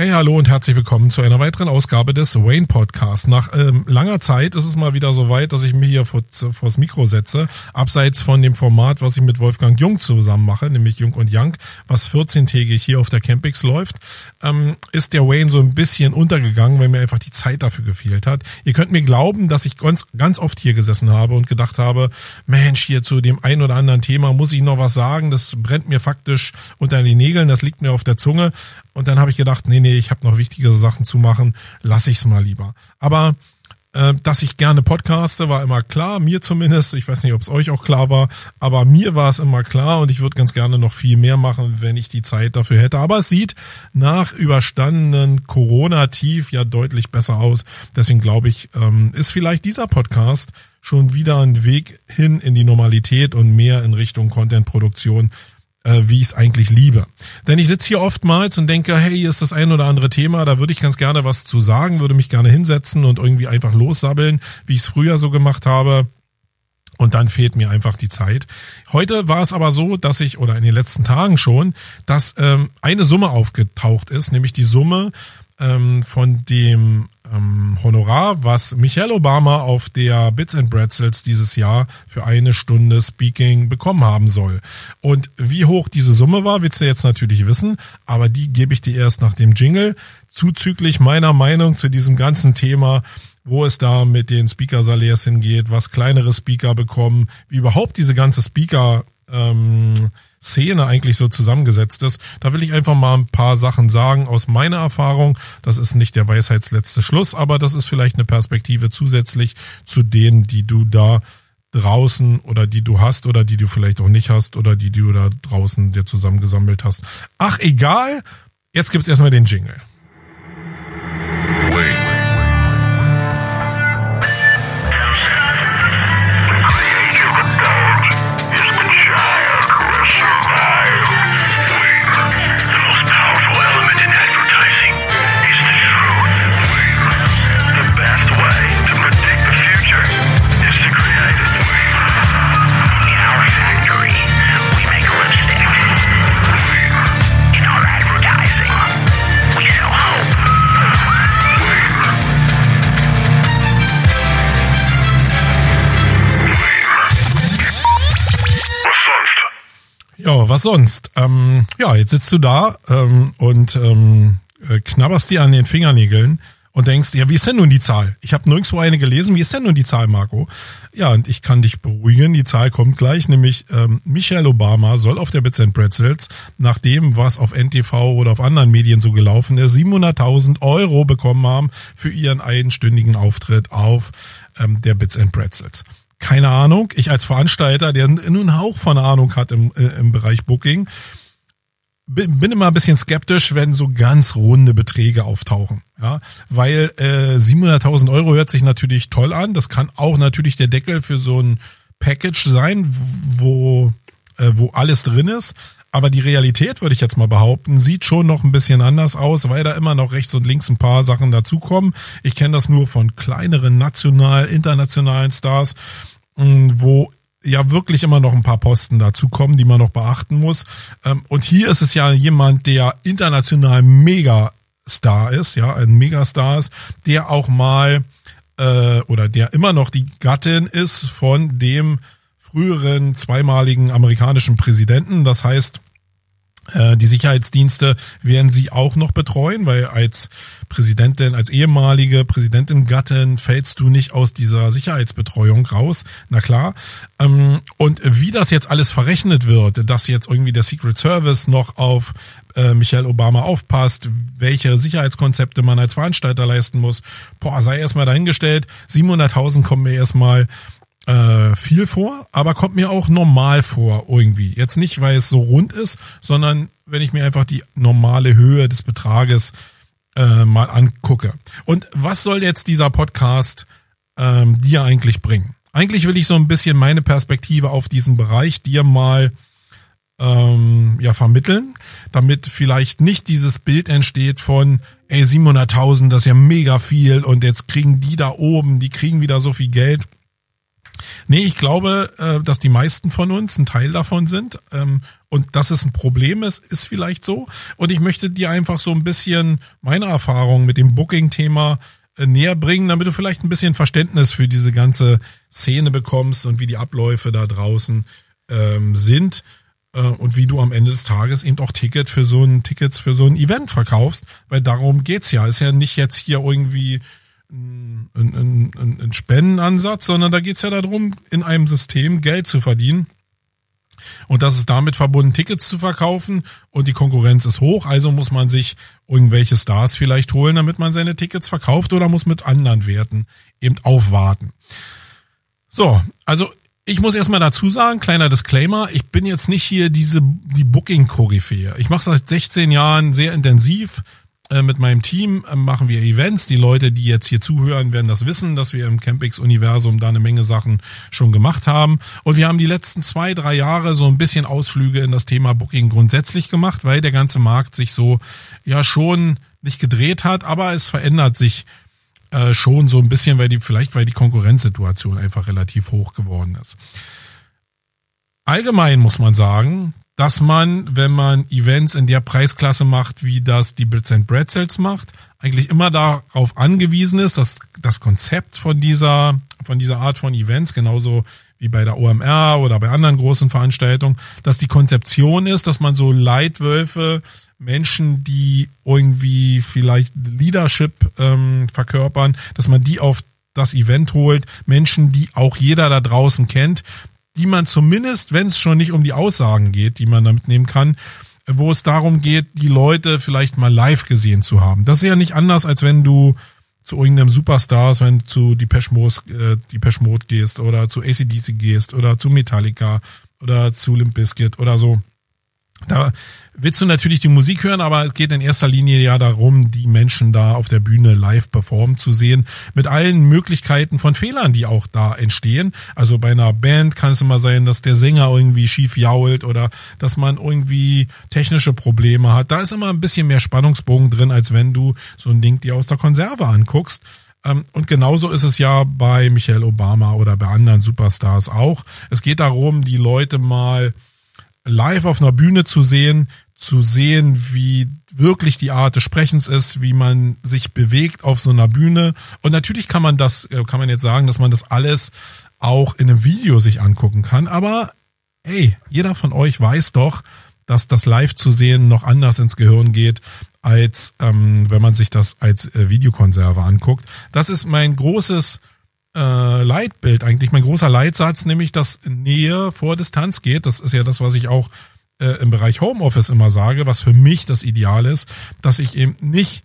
Hey, hallo und herzlich willkommen zu einer weiteren Ausgabe des Wayne Podcast. Nach ähm, langer Zeit ist es mal wieder so weit, dass ich mich hier vor, vors Mikro setze. Abseits von dem Format, was ich mit Wolfgang Jung zusammen mache, nämlich Jung und Young, was 14-tägig hier auf der Campix läuft, ähm, ist der Wayne so ein bisschen untergegangen, weil mir einfach die Zeit dafür gefehlt hat. Ihr könnt mir glauben, dass ich ganz, ganz oft hier gesessen habe und gedacht habe, Mensch, hier zu dem ein oder anderen Thema muss ich noch was sagen. Das brennt mir faktisch unter den Nägeln, das liegt mir auf der Zunge. Und dann habe ich gedacht, nee, nee, ich habe noch wichtigere Sachen zu machen, lass ich's mal lieber. Aber äh, dass ich gerne podcaste, war immer klar, mir zumindest. Ich weiß nicht, ob es euch auch klar war, aber mir war es immer klar und ich würde ganz gerne noch viel mehr machen, wenn ich die Zeit dafür hätte. Aber es sieht nach überstandenen Corona-Tief ja deutlich besser aus. Deswegen glaube ich, ähm, ist vielleicht dieser Podcast schon wieder ein Weg hin in die Normalität und mehr in Richtung Content-Produktion, äh, wie ich es eigentlich liebe. Denn ich sitze hier oftmals und denke, hey, hier ist das ein oder andere Thema, da würde ich ganz gerne was zu sagen, würde mich gerne hinsetzen und irgendwie einfach lossabbeln, wie ich es früher so gemacht habe. Und dann fehlt mir einfach die Zeit. Heute war es aber so, dass ich, oder in den letzten Tagen schon, dass ähm, eine Summe aufgetaucht ist, nämlich die Summe ähm, von dem ähm, Honorar, was Michelle Obama auf der Bits and Bretzels dieses Jahr für eine Stunde Speaking bekommen haben soll. Und wie hoch diese Summe war, willst du jetzt natürlich wissen, aber die gebe ich dir erst nach dem Jingle, zuzüglich meiner Meinung zu diesem ganzen Thema, wo es da mit den Speaker-Salärs hingeht, was kleinere Speaker bekommen, wie überhaupt diese ganze Speaker- ähm, Szene eigentlich so zusammengesetzt ist. Da will ich einfach mal ein paar Sachen sagen aus meiner Erfahrung. Das ist nicht der Weisheitsletzte Schluss, aber das ist vielleicht eine Perspektive zusätzlich zu denen, die du da draußen oder die du hast oder die du vielleicht auch nicht hast oder die du da draußen dir zusammengesammelt hast. Ach, egal. Jetzt gibt's erstmal den Jingle. Ja, was sonst? Ähm, ja, jetzt sitzt du da ähm, und ähm, äh, knabberst dir an den Fingernägeln und denkst, ja, wie ist denn nun die Zahl? Ich habe nirgendwo eine gelesen. Wie ist denn nun die Zahl, Marco? Ja, und ich kann dich beruhigen. Die Zahl kommt gleich, nämlich ähm, Michelle Obama soll auf der Bits and Pretzels, nach dem, was auf NTV oder auf anderen Medien so gelaufen ist, 700.000 Euro bekommen haben für ihren einstündigen Auftritt auf ähm, der Bits and Pretzels keine Ahnung. Ich als Veranstalter, der nur einen Hauch von Ahnung hat im, äh, im Bereich Booking, bin immer ein bisschen skeptisch, wenn so ganz runde Beträge auftauchen. Ja, weil äh, 700.000 Euro hört sich natürlich toll an. Das kann auch natürlich der Deckel für so ein Package sein, wo, äh, wo alles drin ist. Aber die Realität, würde ich jetzt mal behaupten, sieht schon noch ein bisschen anders aus, weil da immer noch rechts und links ein paar Sachen dazukommen. Ich kenne das nur von kleineren national, internationalen Stars wo ja wirklich immer noch ein paar Posten dazukommen, die man noch beachten muss. Ähm, und hier ist es ja jemand, der international Megastar ist, ja, ein Megastar ist, der auch mal äh, oder der immer noch die Gattin ist von dem früheren zweimaligen amerikanischen Präsidenten. Das heißt, äh, die Sicherheitsdienste werden sie auch noch betreuen, weil als Präsidentin, als ehemalige Präsidentin Gattin fällst du nicht aus dieser Sicherheitsbetreuung raus. Na klar. Ähm, und wie das jetzt alles verrechnet wird, dass jetzt irgendwie der Secret Service noch auf äh, Michelle Obama aufpasst, welche Sicherheitskonzepte man als Veranstalter leisten muss, boah, sei erstmal dahingestellt. 700.000 kommen mir erstmal äh, viel vor, aber kommt mir auch normal vor irgendwie. Jetzt nicht, weil es so rund ist, sondern wenn ich mir einfach die normale Höhe des Betrages äh, mal angucke. Und was soll jetzt dieser Podcast ähm, dir eigentlich bringen? Eigentlich will ich so ein bisschen meine Perspektive auf diesen Bereich dir mal ähm, ja vermitteln, damit vielleicht nicht dieses Bild entsteht von ey 700.000, das ist ja mega viel und jetzt kriegen die da oben, die kriegen wieder so viel Geld Nee, ich glaube, äh, dass die meisten von uns ein Teil davon sind. Ähm, und dass es ein Problem ist, ist vielleicht so. Und ich möchte dir einfach so ein bisschen meine Erfahrung mit dem Booking-Thema äh, näher bringen, damit du vielleicht ein bisschen Verständnis für diese ganze Szene bekommst und wie die Abläufe da draußen ähm, sind äh, und wie du am Ende des Tages eben auch Ticket für so ein Tickets für so ein Event verkaufst, weil darum geht's ja. Ist ja nicht jetzt hier irgendwie ein, ein, ein, ein Spendenansatz, sondern da geht's ja darum, in einem System Geld zu verdienen. Und das ist damit verbunden, Tickets zu verkaufen und die Konkurrenz ist hoch, also muss man sich irgendwelche Stars vielleicht holen, damit man seine Tickets verkauft oder muss mit anderen Werten eben aufwarten. So, also ich muss erstmal dazu sagen, kleiner Disclaimer, ich bin jetzt nicht hier diese die Booking-Koryphäe. Ich mache seit 16 Jahren sehr intensiv mit meinem Team äh, machen wir Events. Die Leute, die jetzt hier zuhören, werden das wissen, dass wir im Campix-Universum da eine Menge Sachen schon gemacht haben. Und wir haben die letzten zwei, drei Jahre so ein bisschen Ausflüge in das Thema Booking grundsätzlich gemacht, weil der ganze Markt sich so ja schon nicht gedreht hat, aber es verändert sich äh, schon so ein bisschen, weil die, vielleicht weil die Konkurrenzsituation einfach relativ hoch geworden ist. Allgemein muss man sagen, dass man, wenn man Events in der Preisklasse macht, wie das die Bits and Bretzels macht, eigentlich immer darauf angewiesen ist, dass das Konzept von dieser, von dieser Art von Events, genauso wie bei der OMR oder bei anderen großen Veranstaltungen, dass die Konzeption ist, dass man so Leitwölfe, Menschen, die irgendwie vielleicht Leadership ähm, verkörpern, dass man die auf das Event holt, Menschen, die auch jeder da draußen kennt, die man zumindest, wenn es schon nicht um die Aussagen geht, die man damit nehmen kann, wo es darum geht, die Leute vielleicht mal live gesehen zu haben. Das ist ja nicht anders, als wenn du zu irgendeinem Superstars, wenn du zu Depeche Mode, äh, Depeche Mode gehst oder zu ACDC gehst oder zu Metallica oder zu Limp Bizkit oder so. Da willst du natürlich die Musik hören, aber es geht in erster Linie ja darum, die Menschen da auf der Bühne live performen zu sehen, mit allen Möglichkeiten von Fehlern, die auch da entstehen. Also bei einer Band kann es immer sein, dass der Sänger irgendwie schief jault oder dass man irgendwie technische Probleme hat. Da ist immer ein bisschen mehr Spannungsbogen drin, als wenn du so ein Ding dir aus der Konserve anguckst. Ähm, und genauso ist es ja bei Michelle Obama oder bei anderen Superstars auch. Es geht darum, die Leute mal live auf einer Bühne zu sehen, zu sehen, wie wirklich die Art des Sprechens ist, wie man sich bewegt auf so einer Bühne. Und natürlich kann man das, äh, kann man jetzt sagen, dass man das alles auch in einem Video sich angucken kann. Aber hey, jeder von euch weiß doch, dass das live zu sehen noch anders ins Gehirn geht, als ähm, wenn man sich das als äh, Videokonserve anguckt. Das ist mein großes äh, Leitbild eigentlich, mein großer Leitsatz, nämlich dass Nähe vor Distanz geht. Das ist ja das, was ich auch äh, im Bereich Homeoffice immer sage, was für mich das Ideal ist, dass ich eben nicht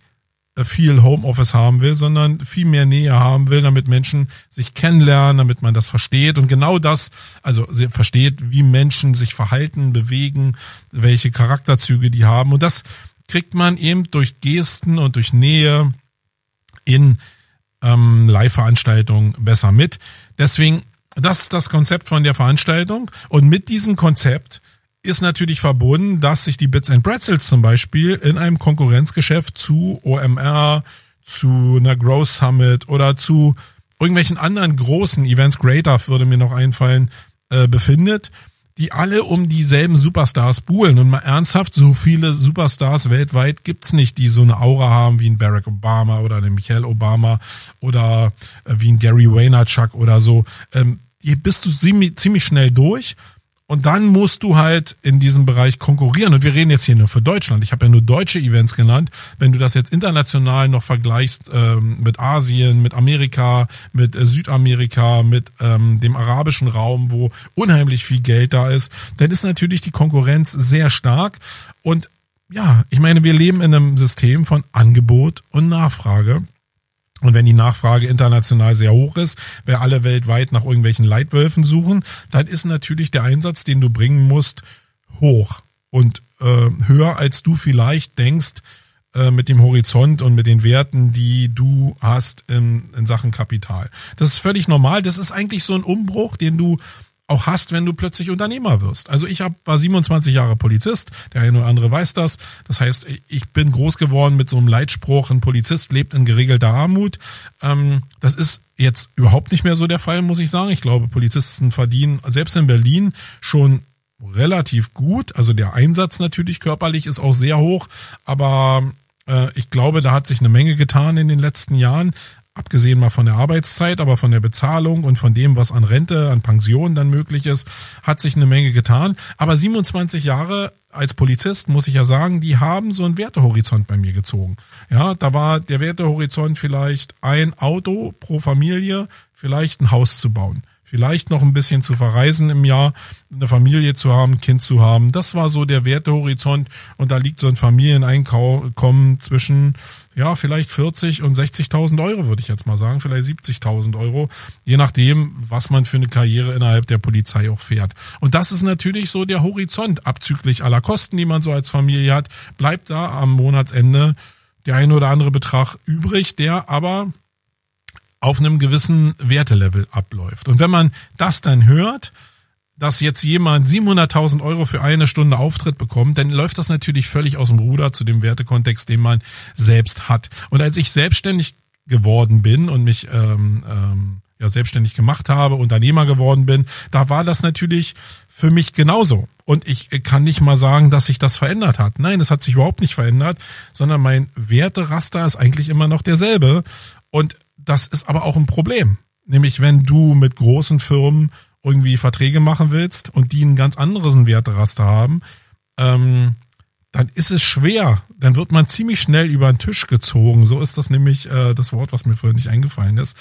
äh, viel Homeoffice haben will, sondern viel mehr Nähe haben will, damit Menschen sich kennenlernen, damit man das versteht. Und genau das, also versteht, wie Menschen sich verhalten, bewegen, welche Charakterzüge die haben. Und das kriegt man eben durch Gesten und durch Nähe in ähm, Live-Veranstaltungen besser mit. Deswegen, das ist das Konzept von der Veranstaltung. Und mit diesem Konzept ist natürlich verbunden, dass sich die Bits and Pretzels zum Beispiel in einem Konkurrenzgeschäft zu OMR, zu einer Growth Summit oder zu irgendwelchen anderen großen Events, Greater würde mir noch einfallen, äh, befindet, die alle um dieselben Superstars buhlen. Und mal ernsthaft, so viele Superstars weltweit gibt's nicht, die so eine Aura haben wie ein Barack Obama oder eine Michelle Obama oder äh, wie ein Gary Vaynerchuk oder so. Ähm, hier bist du ziemlich schnell durch und dann musst du halt in diesem Bereich konkurrieren. Und wir reden jetzt hier nur für Deutschland. Ich habe ja nur deutsche Events genannt. Wenn du das jetzt international noch vergleichst ähm, mit Asien, mit Amerika, mit äh, Südamerika, mit ähm, dem arabischen Raum, wo unheimlich viel Geld da ist, dann ist natürlich die Konkurrenz sehr stark. Und ja, ich meine, wir leben in einem System von Angebot und Nachfrage. Und wenn die Nachfrage international sehr hoch ist, wer alle weltweit nach irgendwelchen Leitwölfen suchen, dann ist natürlich der Einsatz, den du bringen musst, hoch und äh, höher, als du vielleicht denkst äh, mit dem Horizont und mit den Werten, die du hast in, in Sachen Kapital. Das ist völlig normal. Das ist eigentlich so ein Umbruch, den du auch hast, wenn du plötzlich Unternehmer wirst. Also ich hab, war 27 Jahre Polizist, der eine oder andere weiß das. Das heißt, ich bin groß geworden mit so einem Leitspruch, ein Polizist lebt in geregelter Armut. Ähm, das ist jetzt überhaupt nicht mehr so der Fall, muss ich sagen. Ich glaube, Polizisten verdienen selbst in Berlin schon relativ gut. Also der Einsatz natürlich körperlich ist auch sehr hoch, aber äh, ich glaube, da hat sich eine Menge getan in den letzten Jahren abgesehen mal von der Arbeitszeit, aber von der Bezahlung und von dem, was an Rente, an Pension dann möglich ist, hat sich eine Menge getan. Aber 27 Jahre als Polizist, muss ich ja sagen, die haben so einen Wertehorizont bei mir gezogen. Ja, da war der Wertehorizont vielleicht ein Auto pro Familie, vielleicht ein Haus zu bauen vielleicht noch ein bisschen zu verreisen im Jahr, eine Familie zu haben, ein Kind zu haben. Das war so der Wertehorizont und da liegt so ein Familieneinkommen zwischen, ja, vielleicht 40 und 60.000 Euro, würde ich jetzt mal sagen, vielleicht 70.000 Euro, je nachdem, was man für eine Karriere innerhalb der Polizei auch fährt. Und das ist natürlich so der Horizont, abzüglich aller Kosten, die man so als Familie hat, bleibt da am Monatsende der ein oder andere Betrag übrig, der aber auf einem gewissen Wertelevel abläuft. Und wenn man das dann hört, dass jetzt jemand 700.000 Euro für eine Stunde Auftritt bekommt, dann läuft das natürlich völlig aus dem Ruder zu dem Wertekontext, den man selbst hat. Und als ich selbstständig geworden bin und mich ähm, ähm, ja selbstständig gemacht habe, Unternehmer geworden bin, da war das natürlich für mich genauso. Und ich kann nicht mal sagen, dass sich das verändert hat. Nein, es hat sich überhaupt nicht verändert, sondern mein Werteraster ist eigentlich immer noch derselbe. Und das ist aber auch ein Problem. Nämlich, wenn du mit großen Firmen irgendwie Verträge machen willst und die einen ganz anderen Werteraster haben, ähm, dann ist es schwer. Dann wird man ziemlich schnell über den Tisch gezogen. So ist das nämlich äh, das Wort, was mir vorhin nicht eingefallen ist.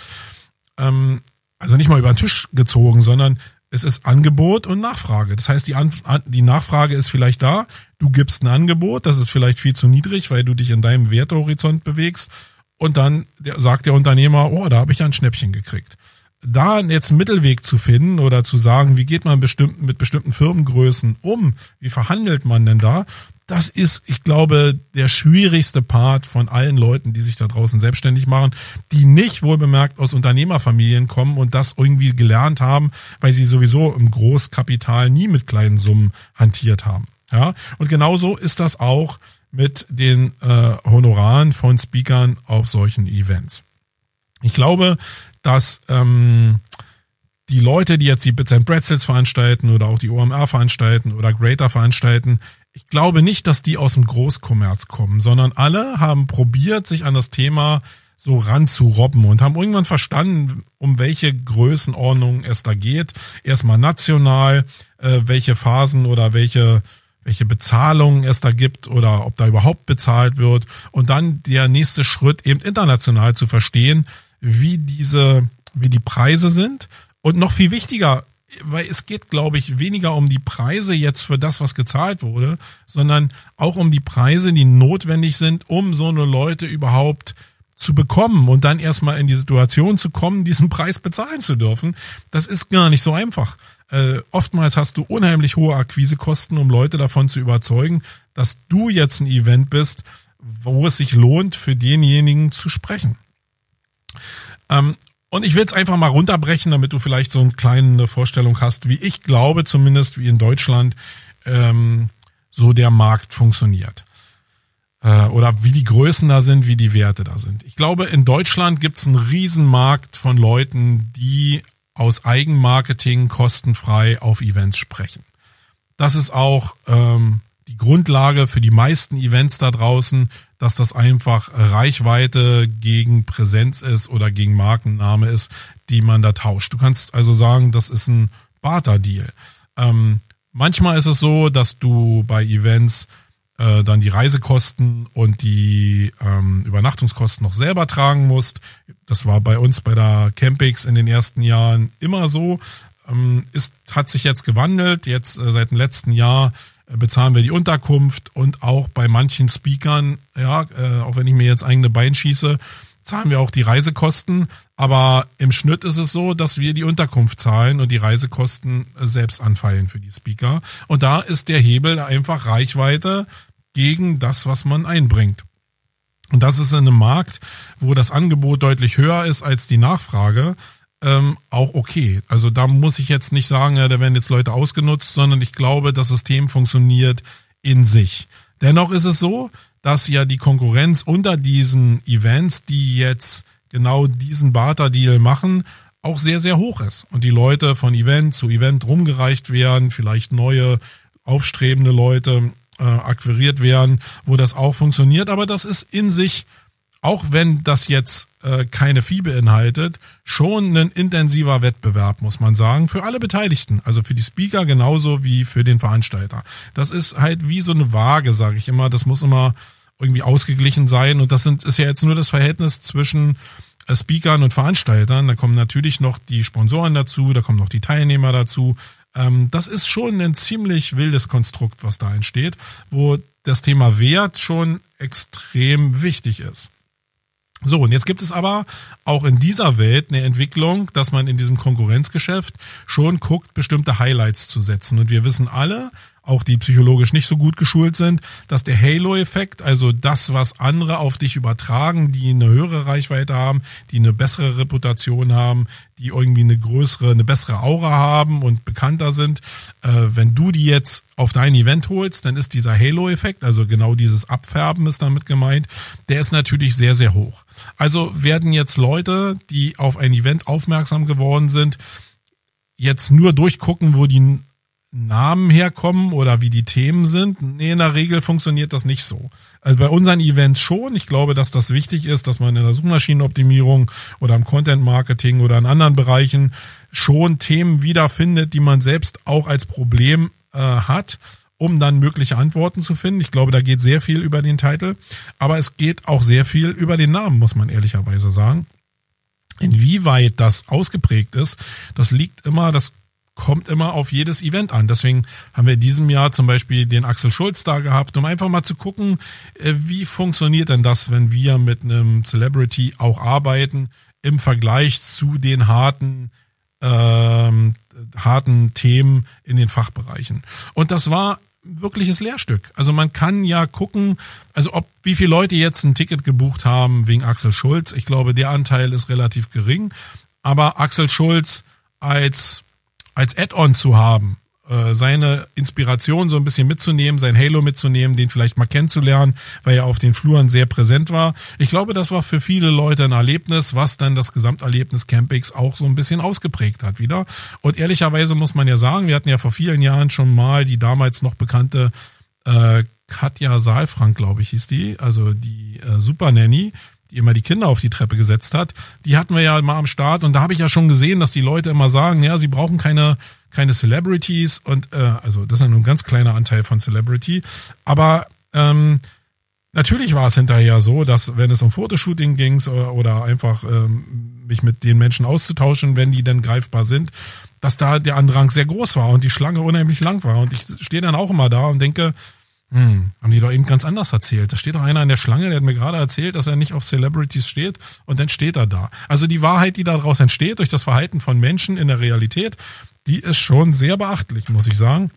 Ähm, also nicht mal über den Tisch gezogen, sondern es ist Angebot und Nachfrage. Das heißt, die, An die Nachfrage ist vielleicht da. Du gibst ein Angebot, das ist vielleicht viel zu niedrig, weil du dich in deinem Wertehorizont bewegst und dann sagt der Unternehmer, oh, da habe ich ein Schnäppchen gekriegt. Da jetzt einen Mittelweg zu finden oder zu sagen, wie geht man bestimmt, mit bestimmten Firmengrößen um, wie verhandelt man denn da, das ist, ich glaube, der schwierigste Part von allen Leuten, die sich da draußen selbstständig machen, die nicht wohlbemerkt aus Unternehmerfamilien kommen und das irgendwie gelernt haben, weil sie sowieso im Großkapital nie mit kleinen Summen hantiert haben. Ja, und genauso ist das auch mit den äh, Honoraren von Speakern auf solchen Events. Ich glaube, dass ähm, die Leute, die jetzt die Bits and Pretzels veranstalten oder auch die OMR veranstalten oder Greater veranstalten, ich glaube nicht, dass die aus dem Großkommerz kommen, sondern alle haben probiert, sich an das Thema so ranzurobben und haben irgendwann verstanden, um welche Größenordnung es da geht. Erstmal national, äh, welche Phasen oder welche welche Bezahlungen es da gibt oder ob da überhaupt bezahlt wird. Und dann der nächste Schritt eben international zu verstehen, wie diese, wie die Preise sind. Und noch viel wichtiger, weil es geht, glaube ich, weniger um die Preise jetzt für das, was gezahlt wurde, sondern auch um die Preise, die notwendig sind, um so eine Leute überhaupt zu bekommen und dann erstmal in die Situation zu kommen, diesen Preis bezahlen zu dürfen. Das ist gar nicht so einfach. Äh, oftmals hast du unheimlich hohe Akquisekosten, um Leute davon zu überzeugen, dass du jetzt ein Event bist, wo es sich lohnt, für denjenigen zu sprechen. Ähm, und ich will es einfach mal runterbrechen, damit du vielleicht so eine kleine Vorstellung hast, wie ich glaube zumindest, wie in Deutschland ähm, so der Markt funktioniert. Äh, oder wie die Größen da sind, wie die Werte da sind. Ich glaube, in Deutschland gibt es einen Riesenmarkt von Leuten, die aus Eigenmarketing kostenfrei auf Events sprechen. Das ist auch ähm, die Grundlage für die meisten Events da draußen, dass das einfach Reichweite gegen Präsenz ist oder gegen Markenname ist, die man da tauscht. Du kannst also sagen, das ist ein Barter-Deal. Ähm, manchmal ist es so, dass du bei Events äh, dann die Reisekosten und die ähm, Übernachtungskosten noch selber tragen musst. Das war bei uns bei der Campix in den ersten Jahren immer so. Ähm, ist, hat sich jetzt gewandelt. Jetzt äh, seit dem letzten Jahr äh, bezahlen wir die Unterkunft und auch bei manchen Speakern, ja, äh, auch wenn ich mir jetzt eigene Bein schieße, zahlen wir auch die Reisekosten. Aber im Schnitt ist es so, dass wir die Unterkunft zahlen und die Reisekosten äh, selbst anfallen für die Speaker. Und da ist der Hebel einfach Reichweite gegen das, was man einbringt. Und das ist in einem Markt, wo das Angebot deutlich höher ist als die Nachfrage, ähm, auch okay. Also da muss ich jetzt nicht sagen, ja, da werden jetzt Leute ausgenutzt, sondern ich glaube, das System funktioniert in sich. Dennoch ist es so, dass ja die Konkurrenz unter diesen Events, die jetzt genau diesen Barter-Deal machen, auch sehr, sehr hoch ist. Und die Leute von Event zu Event rumgereicht werden, vielleicht neue, aufstrebende Leute äh, akquiriert werden, wo das auch funktioniert. Aber das ist in sich auch wenn das jetzt äh, keine Fee beinhaltet, schon ein intensiver Wettbewerb, muss man sagen, für alle Beteiligten. Also für die Speaker genauso wie für den Veranstalter. Das ist halt wie so eine Waage, sage ich immer. Das muss immer irgendwie ausgeglichen sein. Und das sind, ist ja jetzt nur das Verhältnis zwischen äh, Speakern und Veranstaltern. Da kommen natürlich noch die Sponsoren dazu, da kommen noch die Teilnehmer dazu. Ähm, das ist schon ein ziemlich wildes Konstrukt, was da entsteht, wo das Thema Wert schon extrem wichtig ist. So, und jetzt gibt es aber auch in dieser Welt eine Entwicklung, dass man in diesem Konkurrenzgeschäft schon guckt, bestimmte Highlights zu setzen. Und wir wissen alle, auch die psychologisch nicht so gut geschult sind, dass der Halo-Effekt, also das, was andere auf dich übertragen, die eine höhere Reichweite haben, die eine bessere Reputation haben, die irgendwie eine größere, eine bessere Aura haben und bekannter sind, äh, wenn du die jetzt auf dein Event holst, dann ist dieser Halo-Effekt, also genau dieses Abfärben ist damit gemeint, der ist natürlich sehr, sehr hoch. Also werden jetzt Leute, die auf ein Event aufmerksam geworden sind, jetzt nur durchgucken, wo die Namen herkommen oder wie die Themen sind. Nee, in der Regel funktioniert das nicht so. Also bei unseren Events schon. Ich glaube, dass das wichtig ist, dass man in der Suchmaschinenoptimierung oder im Content Marketing oder in anderen Bereichen schon Themen wiederfindet, die man selbst auch als Problem äh, hat, um dann mögliche Antworten zu finden. Ich glaube, da geht sehr viel über den Titel, aber es geht auch sehr viel über den Namen, muss man ehrlicherweise sagen. Inwieweit das ausgeprägt ist, das liegt immer, das kommt immer auf jedes Event an. Deswegen haben wir diesem Jahr zum Beispiel den Axel Schulz da gehabt, um einfach mal zu gucken, äh, wie funktioniert denn das, wenn wir mit einem Celebrity auch arbeiten im Vergleich zu den harten ähm, harten Themen in den Fachbereichen. Und das war wirkliches Lehrstück. Also man kann ja gucken, also ob wie viele Leute jetzt ein Ticket gebucht haben wegen Axel Schulz. Ich glaube, der Anteil ist relativ gering. Aber Axel Schulz als als Add-on zu haben, äh, seine Inspiration so ein bisschen mitzunehmen, sein Halo mitzunehmen, den vielleicht mal kennenzulernen, weil er auf den Fluren sehr präsent war. Ich glaube, das war für viele Leute ein Erlebnis, was dann das Gesamterlebnis Campix auch so ein bisschen ausgeprägt hat wieder. Und ehrlicherweise muss man ja sagen, wir hatten ja vor vielen Jahren schon mal die damals noch bekannte äh, Katja Saalfrank, glaube ich, hieß die, also die äh, Super Nanny, die immer die Kinder auf die Treppe gesetzt hat, die hatten wir ja mal am Start und da habe ich ja schon gesehen, dass die Leute immer sagen, ja, sie brauchen keine keine Celebrities und äh, also das ist ja nur ein ganz kleiner Anteil von Celebrity, aber ähm, natürlich war es hinterher so, dass wenn es um Fotoshooting ging oder, einfach ähm, mich mit den Menschen auszutauschen, wenn die denn greifbar sind, dass da der Andrang sehr groß war und die Schlange unheimlich lang war. Und ich stehe dann auch immer da und denke, hm, haben die doch eben ganz anders erzählt. Da steht doch einer in der Schlange, der hat mir gerade erzählt, dass er nicht auf Celebrities steht und dann steht er da. Also die Wahrheit, die daraus entsteht durch das Verhalten von Menschen in der Realität, die ist schon sehr beachtlich, muss ich sagen.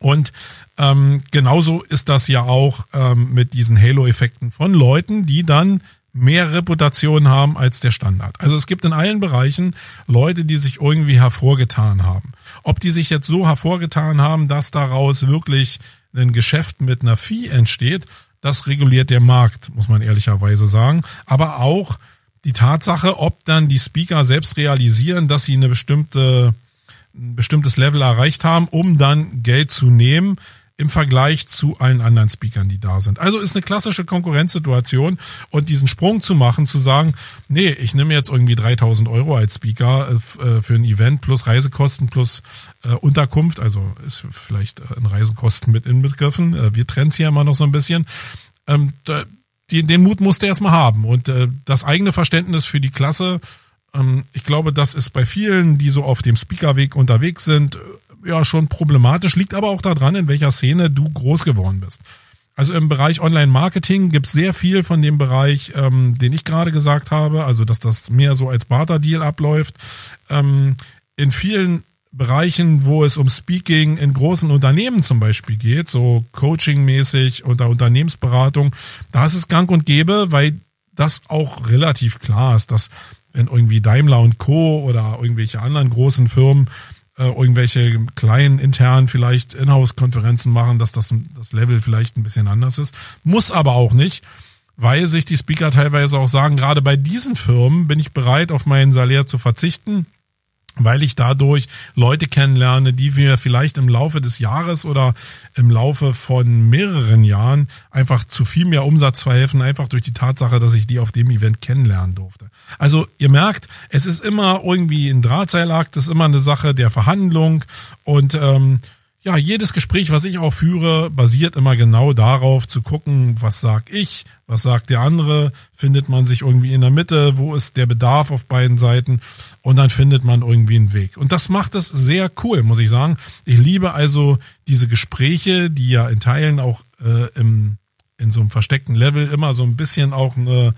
Und ähm, genauso ist das ja auch ähm, mit diesen Halo-Effekten von Leuten, die dann mehr Reputation haben als der Standard. Also es gibt in allen Bereichen Leute, die sich irgendwie hervorgetan haben. Ob die sich jetzt so hervorgetan haben, dass daraus wirklich ein Geschäft mit einer Fee entsteht, das reguliert der Markt, muss man ehrlicherweise sagen. Aber auch die Tatsache, ob dann die Speaker selbst realisieren, dass sie eine bestimmte, ein bestimmtes Level erreicht haben, um dann Geld zu nehmen, im Vergleich zu allen anderen Speakern, die da sind. Also ist eine klassische Konkurrenzsituation und diesen Sprung zu machen, zu sagen, nee, ich nehme jetzt irgendwie 3000 Euro als Speaker äh, für ein Event plus Reisekosten plus äh, Unterkunft, also ist vielleicht äh, ein Reisekosten mit inbegriffen. Äh, wir trennen es hier immer noch so ein bisschen. Ähm, den Mut musste er erstmal haben und äh, das eigene Verständnis für die Klasse, ähm, ich glaube, das ist bei vielen, die so auf dem Speakerweg unterwegs sind, ja schon problematisch, liegt aber auch daran, in welcher Szene du groß geworden bist. Also im Bereich Online-Marketing gibt es sehr viel von dem Bereich, ähm, den ich gerade gesagt habe, also dass das mehr so als Barter-Deal abläuft. Ähm, in vielen Bereichen, wo es um Speaking in großen Unternehmen zum Beispiel geht, so Coaching-mäßig oder Unternehmensberatung, da ist es gang und gäbe, weil das auch relativ klar ist, dass wenn irgendwie Daimler und Co. oder irgendwelche anderen großen Firmen äh, irgendwelche kleinen internen vielleicht Inhouse-Konferenzen machen, dass das, das Level vielleicht ein bisschen anders ist. Muss aber auch nicht, weil sich die Speaker teilweise auch sagen, gerade bei diesen Firmen bin ich bereit, auf meinen Salär zu verzichten weil ich dadurch Leute kennenlerne, die wir vielleicht im Laufe des Jahres oder im Laufe von mehreren Jahren einfach zu viel mehr Umsatz verhelfen, einfach durch die Tatsache, dass ich die auf dem Event kennenlernen durfte. Also ihr merkt, es ist immer irgendwie ein Drahtseilakt, es ist immer eine Sache der Verhandlung und ähm, ja, jedes Gespräch, was ich auch führe, basiert immer genau darauf zu gucken, was sag ich, was sagt der andere, findet man sich irgendwie in der Mitte, wo ist der Bedarf auf beiden Seiten und dann findet man irgendwie einen Weg. Und das macht es sehr cool, muss ich sagen. Ich liebe also diese Gespräche, die ja in Teilen auch äh, im, in so einem versteckten Level immer so ein bisschen auch eine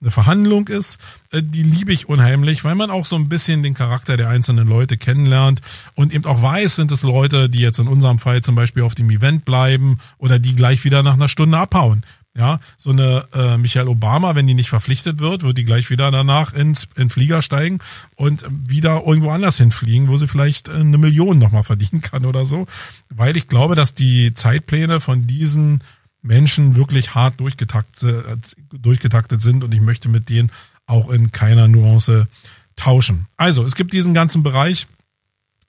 eine Verhandlung ist, äh, die liebe ich unheimlich, weil man auch so ein bisschen den Charakter der einzelnen Leute kennenlernt und eben auch weiß, sind es Leute, die jetzt in unserem Fall zum Beispiel auf dem Event bleiben oder die gleich wieder nach einer Stunde abhauen. Ja, so eine äh, Michelle Obama, wenn die nicht verpflichtet wird, wird die gleich wieder danach ins in Flieger steigen und wieder irgendwo anders hinfliegen, wo sie vielleicht eine Million nochmal verdienen kann oder so. Weil ich glaube, dass die Zeitpläne von diesen Menschen wirklich hart durchgetaktet, durchgetaktet sind und ich möchte mit denen auch in keiner Nuance tauschen. Also, es gibt diesen ganzen Bereich,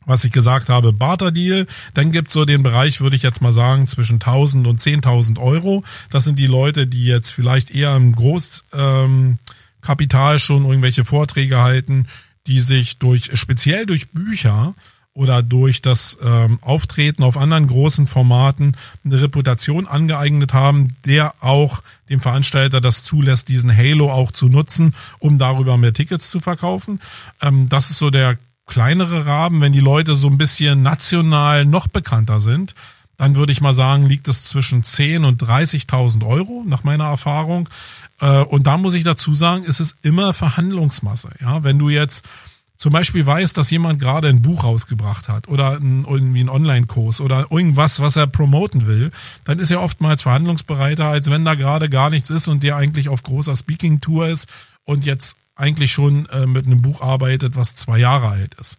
was ich gesagt habe, Barter-Deal. Dann gibt's so den Bereich, würde ich jetzt mal sagen, zwischen 1000 und 10.000 Euro. Das sind die Leute, die jetzt vielleicht eher im Großkapital ähm, schon irgendwelche Vorträge halten, die sich durch, speziell durch Bücher oder durch das ähm, Auftreten auf anderen großen Formaten eine Reputation angeeignet haben, der auch dem Veranstalter das zulässt, diesen Halo auch zu nutzen, um darüber mehr Tickets zu verkaufen. Ähm, das ist so der kleinere Rahmen, wenn die Leute so ein bisschen national noch bekannter sind, dann würde ich mal sagen, liegt es zwischen 10 und 30.000 Euro nach meiner Erfahrung. Äh, und da muss ich dazu sagen, ist es immer Verhandlungsmasse. Ja, wenn du jetzt zum Beispiel weiß, dass jemand gerade ein Buch rausgebracht hat oder ein, irgendwie einen Online-Kurs oder irgendwas, was er promoten will, dann ist er oftmals verhandlungsbereiter, als wenn da gerade gar nichts ist und der eigentlich auf großer Speaking-Tour ist und jetzt eigentlich schon äh, mit einem Buch arbeitet, was zwei Jahre alt ist.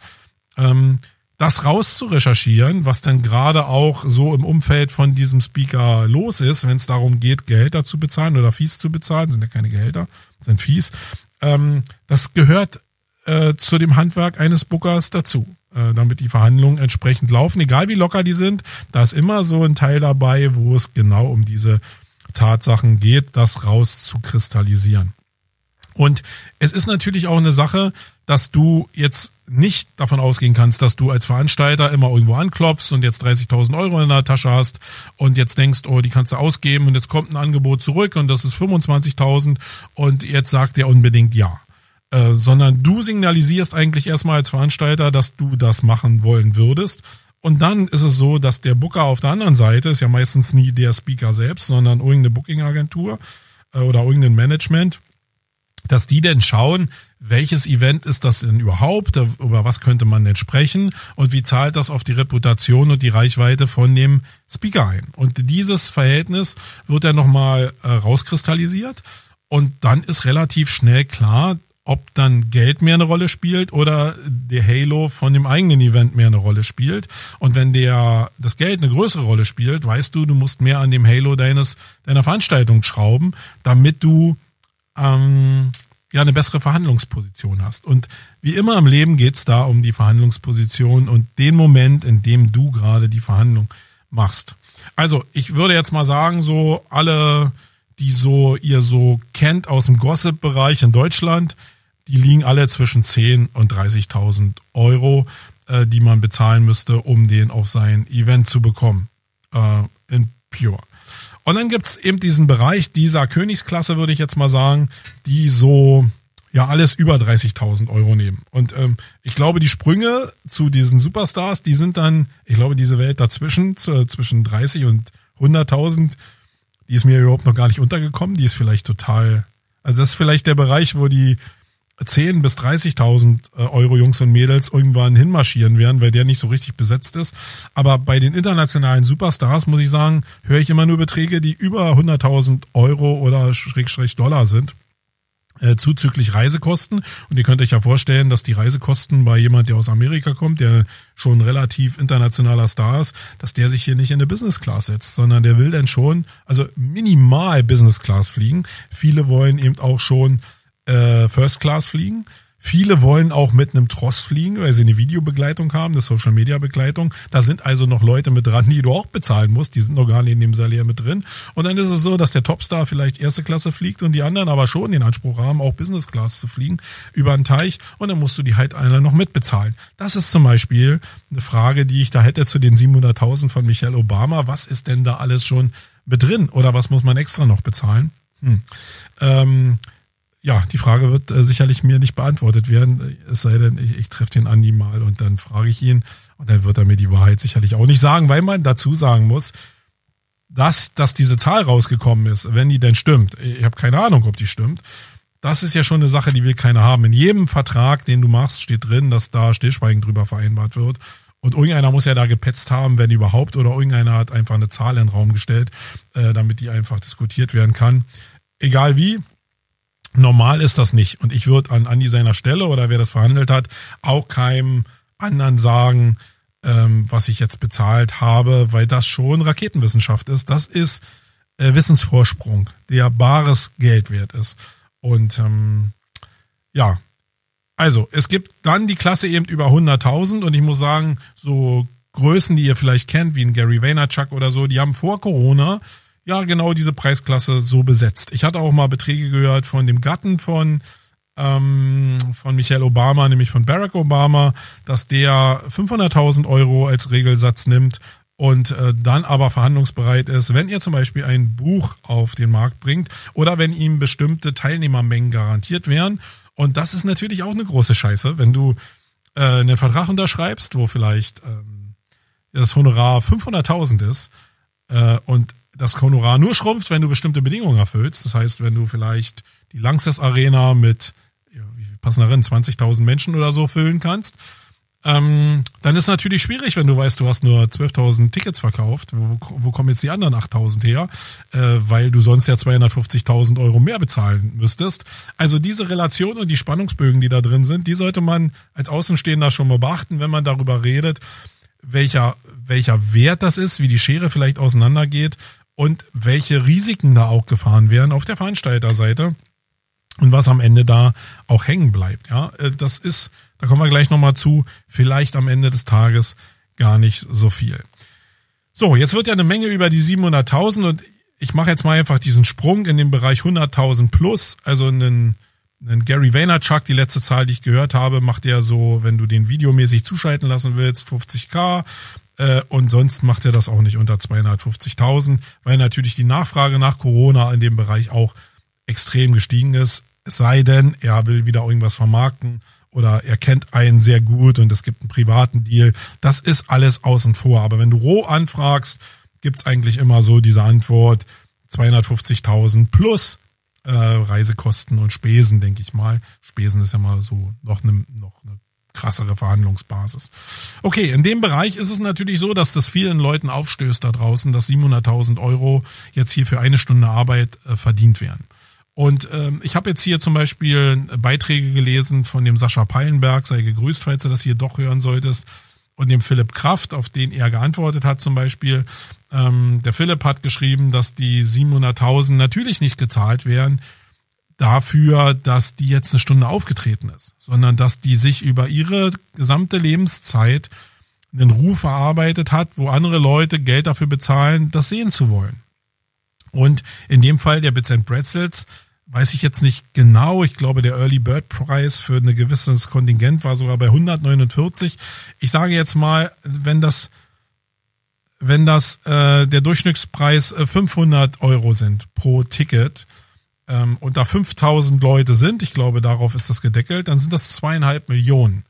Ähm, das rauszurecherchieren, was denn gerade auch so im Umfeld von diesem Speaker los ist, wenn es darum geht, Gehälter zu bezahlen oder Fees zu bezahlen, sind ja keine Gehälter, sind Fees, ähm, das gehört äh, zu dem Handwerk eines Bookers dazu, äh, damit die Verhandlungen entsprechend laufen. Egal wie locker die sind, da ist immer so ein Teil dabei, wo es genau um diese Tatsachen geht, das rauszukristallisieren. Und es ist natürlich auch eine Sache, dass du jetzt nicht davon ausgehen kannst, dass du als Veranstalter immer irgendwo anklopfst und jetzt 30.000 Euro in der Tasche hast und jetzt denkst, oh, die kannst du ausgeben und jetzt kommt ein Angebot zurück und das ist 25.000 und jetzt sagt er unbedingt ja. Äh, sondern du signalisierst eigentlich erstmal als Veranstalter, dass du das machen wollen würdest. Und dann ist es so, dass der Booker auf der anderen Seite ist ja meistens nie der Speaker selbst, sondern irgendeine Booking-Agentur äh, oder irgendein Management, dass die denn schauen, welches Event ist das denn überhaupt, über was könnte man denn sprechen und wie zahlt das auf die Reputation und die Reichweite von dem Speaker ein. Und dieses Verhältnis wird dann nochmal äh, rauskristallisiert und dann ist relativ schnell klar, ob dann Geld mehr eine Rolle spielt oder der Halo von dem eigenen Event mehr eine Rolle spielt. Und wenn der das Geld eine größere Rolle spielt, weißt du, du musst mehr an dem Halo deines deiner Veranstaltung schrauben, damit du ähm, ja eine bessere Verhandlungsposition hast. Und wie immer im Leben geht's da um die Verhandlungsposition und den Moment, in dem du gerade die Verhandlung machst. Also ich würde jetzt mal sagen, so alle die so ihr so kennt aus dem Gossip-Bereich in Deutschland, die liegen alle zwischen 10 und 30.000 Euro, äh, die man bezahlen müsste, um den auf sein Event zu bekommen äh, in Pure. Und dann gibt's eben diesen Bereich dieser Königsklasse, würde ich jetzt mal sagen, die so ja alles über 30.000 Euro nehmen. Und ähm, ich glaube, die Sprünge zu diesen Superstars, die sind dann, ich glaube, diese Welt dazwischen, zu, zwischen 30 und 100.000, die ist mir überhaupt noch gar nicht untergekommen. Die ist vielleicht total, also das ist vielleicht der Bereich, wo die 10 bis 30.000 äh, Euro Jungs und Mädels irgendwann hinmarschieren werden, weil der nicht so richtig besetzt ist. Aber bei den internationalen Superstars muss ich sagen, höre ich immer nur Beträge, die über 100.000 Euro oder Schrägstrich Dollar sind. Äh, zuzüglich Reisekosten. Und ihr könnt euch ja vorstellen, dass die Reisekosten bei jemand, der aus Amerika kommt, der schon relativ internationaler Star ist, dass der sich hier nicht in eine Business Class setzt, sondern der will dann schon, also minimal Business Class fliegen. Viele wollen eben auch schon äh, First Class fliegen. Viele wollen auch mit einem Tross fliegen, weil sie eine Videobegleitung haben, eine Social Media Begleitung. Da sind also noch Leute mit dran, die du auch bezahlen musst. Die sind noch gar nicht in dem Salär mit drin. Und dann ist es so, dass der Topstar vielleicht erste Klasse fliegt und die anderen aber schon den Anspruch haben, auch Business Class zu fliegen über einen Teich. Und dann musst du die halt einer noch mitbezahlen. Das ist zum Beispiel eine Frage, die ich da hätte zu den 700.000 von Michelle Obama. Was ist denn da alles schon mit drin? Oder was muss man extra noch bezahlen? Hm. Ähm, ja, die Frage wird äh, sicherlich mir nicht beantwortet werden, es sei denn, ich, ich treffe den Andi mal und dann frage ich ihn und dann wird er mir die Wahrheit sicherlich auch nicht sagen, weil man dazu sagen muss, dass, dass diese Zahl rausgekommen ist, wenn die denn stimmt, ich habe keine Ahnung, ob die stimmt, das ist ja schon eine Sache, die will keiner haben. In jedem Vertrag, den du machst, steht drin, dass da Stillschweigen drüber vereinbart wird. Und irgendeiner muss ja da gepetzt haben, wenn überhaupt, oder irgendeiner hat einfach eine Zahl in den Raum gestellt, äh, damit die einfach diskutiert werden kann. Egal wie, Normal ist das nicht. Und ich würde an Andi seiner Stelle oder wer das verhandelt hat, auch keinem anderen sagen, ähm, was ich jetzt bezahlt habe, weil das schon Raketenwissenschaft ist. Das ist äh, Wissensvorsprung, der bares Geld wert ist. Und ähm, ja, also es gibt dann die Klasse eben über 100.000 und ich muss sagen, so Größen, die ihr vielleicht kennt, wie ein Gary Vaynerchuk oder so, die haben vor Corona ja genau diese Preisklasse so besetzt. Ich hatte auch mal Beträge gehört von dem Gatten von ähm, von Michelle Obama, nämlich von Barack Obama, dass der 500.000 Euro als Regelsatz nimmt und äh, dann aber verhandlungsbereit ist, wenn ihr zum Beispiel ein Buch auf den Markt bringt oder wenn ihm bestimmte Teilnehmermengen garantiert werden. Und das ist natürlich auch eine große Scheiße, wenn du äh, einen Vertrag unterschreibst, wo vielleicht ähm, das Honorar 500.000 ist äh, und das Honorar nur schrumpft, wenn du bestimmte Bedingungen erfüllst. Das heißt, wenn du vielleicht die Langsess Arena mit, ja, wie passen darin, 20.000 Menschen oder so füllen kannst, ähm, dann ist natürlich schwierig, wenn du weißt, du hast nur 12.000 Tickets verkauft. Wo, wo kommen jetzt die anderen 8.000 her? Äh, weil du sonst ja 250.000 Euro mehr bezahlen müsstest. Also diese Relation und die Spannungsbögen, die da drin sind, die sollte man als Außenstehender schon mal beachten, wenn man darüber redet, welcher, welcher Wert das ist, wie die Schere vielleicht auseinandergeht und welche Risiken da auch gefahren werden auf der Veranstalterseite und was am Ende da auch hängen bleibt. Ja, äh, das ist, da kommen wir gleich nochmal zu, vielleicht am Ende des Tages gar nicht so viel. So, jetzt wird ja eine Menge über die 700.000 und ich mache jetzt mal einfach diesen Sprung in den Bereich 100.000 plus, also einen, einen Gary Vaynerchuk, die letzte Zahl, die ich gehört habe, macht ja so, wenn du den videomäßig zuschalten lassen willst, 50k. Äh, und sonst macht er das auch nicht unter 250.000, weil natürlich die Nachfrage nach Corona in dem Bereich auch extrem gestiegen ist. Es sei denn, er will wieder irgendwas vermarkten oder er kennt einen sehr gut und es gibt einen privaten Deal. Das ist alles außen vor. Aber wenn du roh anfragst, gibt's eigentlich immer so diese Antwort 250.000 plus äh, Reisekosten und Spesen, denke ich mal. Spesen ist ja mal so noch eine, noch eine krassere Verhandlungsbasis. Okay, in dem Bereich ist es natürlich so, dass das vielen Leuten aufstößt da draußen, dass 700.000 Euro jetzt hier für eine Stunde Arbeit äh, verdient werden. Und ähm, ich habe jetzt hier zum Beispiel Beiträge gelesen von dem Sascha Peilenberg, sei gegrüßt, falls du das hier doch hören solltest, und dem Philipp Kraft, auf den er geantwortet hat zum Beispiel. Ähm, der Philipp hat geschrieben, dass die 700.000 natürlich nicht gezahlt werden, dafür, dass die jetzt eine Stunde aufgetreten ist, sondern dass die sich über ihre gesamte Lebenszeit einen Ruf erarbeitet hat, wo andere Leute Geld dafür bezahlen, das sehen zu wollen. Und in dem Fall der Bits and Pretzels weiß ich jetzt nicht genau. Ich glaube, der Early Bird Preis für ein gewisses Kontingent war sogar bei 149. Ich sage jetzt mal, wenn das wenn das äh, der Durchschnittspreis 500 Euro sind pro Ticket, ähm, und da 5000 Leute sind, ich glaube, darauf ist das gedeckelt, dann sind das zweieinhalb Millionen,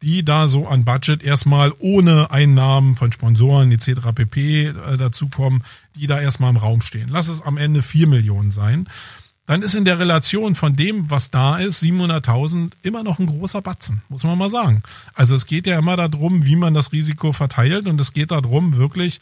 die da so an Budget erstmal ohne Einnahmen von Sponsoren etc. pp. Äh, dazukommen, die da erstmal im Raum stehen. Lass es am Ende vier Millionen sein. Dann ist in der Relation von dem, was da ist, 700.000 immer noch ein großer Batzen, muss man mal sagen. Also es geht ja immer darum, wie man das Risiko verteilt und es geht darum, wirklich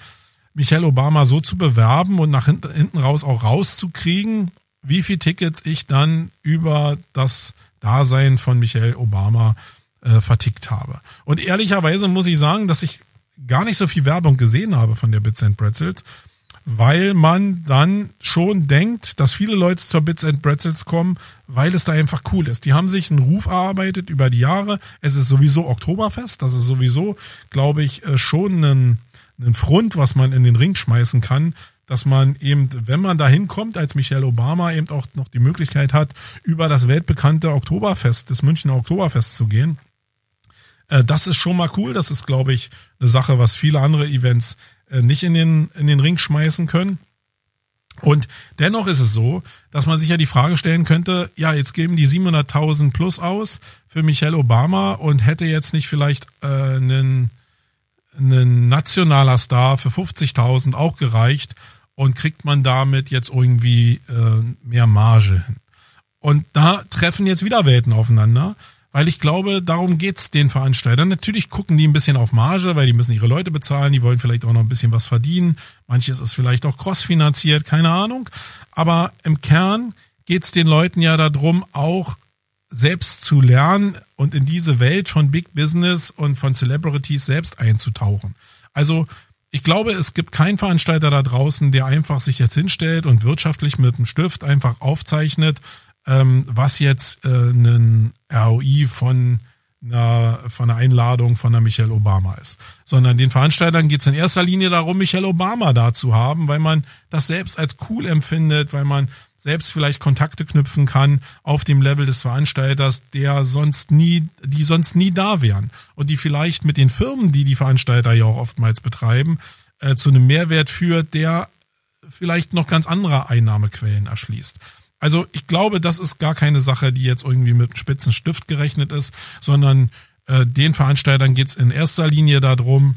Michelle Obama so zu bewerben und nach hinten raus auch rauszukriegen, wie viel Tickets ich dann über das Dasein von Michael Obama äh, vertickt habe. Und ehrlicherweise muss ich sagen, dass ich gar nicht so viel Werbung gesehen habe von der Bits and Pretzels, weil man dann schon denkt, dass viele Leute zur Bits and Pretzels kommen, weil es da einfach cool ist. Die haben sich einen Ruf erarbeitet über die Jahre. Es ist sowieso Oktoberfest, das ist sowieso, glaube ich, äh, schon ein, ein Front, was man in den Ring schmeißen kann, dass man eben, wenn man da hinkommt, als Michelle Obama eben auch noch die Möglichkeit hat, über das weltbekannte Oktoberfest, das Münchner Oktoberfest zu gehen. Äh, das ist schon mal cool. Das ist, glaube ich, eine Sache, was viele andere Events äh, nicht in den, in den Ring schmeißen können. Und dennoch ist es so, dass man sich ja die Frage stellen könnte, ja, jetzt geben die 700.000 plus aus für Michelle Obama und hätte jetzt nicht vielleicht äh, einen, einen nationaler Star für 50.000 auch gereicht und kriegt man damit jetzt irgendwie äh, mehr Marge hin. Und da treffen jetzt wieder Welten aufeinander weil ich glaube, darum geht's den Veranstaltern. Natürlich gucken die ein bisschen auf Marge, weil die müssen ihre Leute bezahlen, die wollen vielleicht auch noch ein bisschen was verdienen. Manches ist vielleicht auch crossfinanziert, keine Ahnung. Aber im Kern geht's den Leuten ja darum, auch selbst zu lernen und in diese Welt von Big Business und von Celebrities selbst einzutauchen. Also ich glaube, es gibt keinen Veranstalter da draußen, der einfach sich jetzt hinstellt und wirtschaftlich mit einem Stift einfach aufzeichnet, ähm, was jetzt äh, ein ROI von einer, von einer Einladung von der Michelle Obama ist. Sondern den Veranstaltern geht es in erster Linie darum, Michelle Obama da zu haben, weil man das selbst als cool empfindet, weil man selbst vielleicht Kontakte knüpfen kann auf dem Level des Veranstalters, der sonst nie, die sonst nie da wären und die vielleicht mit den Firmen, die die Veranstalter ja auch oftmals betreiben, äh, zu einem Mehrwert führt, der vielleicht noch ganz andere Einnahmequellen erschließt. Also ich glaube, das ist gar keine Sache, die jetzt irgendwie mit einem spitzen Stift gerechnet ist, sondern äh, den Veranstaltern geht's in erster Linie darum,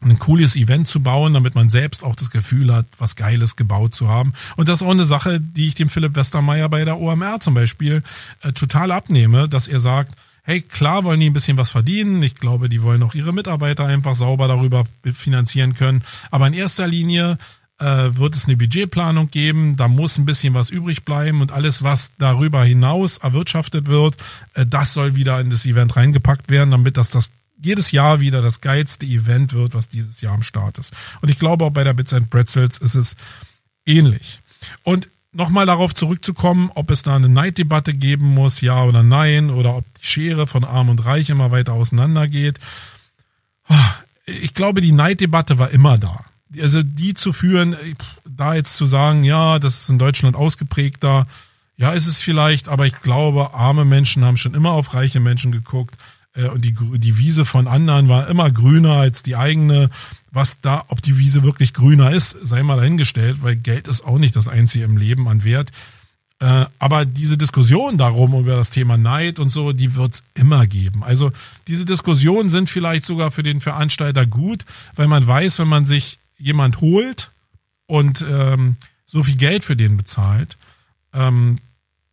ein cooles Event zu bauen, damit man selbst auch das Gefühl hat, was Geiles gebaut zu haben. Und das ist auch eine Sache, die ich dem Philipp Westermeier bei der OMR zum Beispiel äh, total abnehme, dass er sagt, hey, klar wollen die ein bisschen was verdienen. Ich glaube, die wollen auch ihre Mitarbeiter einfach sauber darüber finanzieren können. Aber in erster Linie äh, wird es eine Budgetplanung geben, da muss ein bisschen was übrig bleiben und alles, was darüber hinaus erwirtschaftet wird, äh, das soll wieder in das Event reingepackt werden, damit das das jedes Jahr wieder das geilste Event wird, was dieses Jahr am Start ist. Und ich glaube auch bei der Bits and Pretzels ist es ähnlich. Und nochmal darauf zurückzukommen, ob es da eine Neiddebatte geben muss, ja oder nein, oder ob die Schere von Arm und Reich immer weiter auseinandergeht. Ich glaube, die Neiddebatte war immer da also die zu führen, da jetzt zu sagen, ja, das ist in Deutschland ausgeprägter, ja, ist es vielleicht, aber ich glaube, arme Menschen haben schon immer auf reiche Menschen geguckt äh, und die, die Wiese von anderen war immer grüner als die eigene. Was da, ob die Wiese wirklich grüner ist, sei mal dahingestellt, weil Geld ist auch nicht das einzige im Leben an Wert. Äh, aber diese Diskussion darum, über das Thema Neid und so, die wird's immer geben. Also diese Diskussionen sind vielleicht sogar für den Veranstalter gut, weil man weiß, wenn man sich jemand holt und ähm, so viel Geld für den bezahlt, ähm,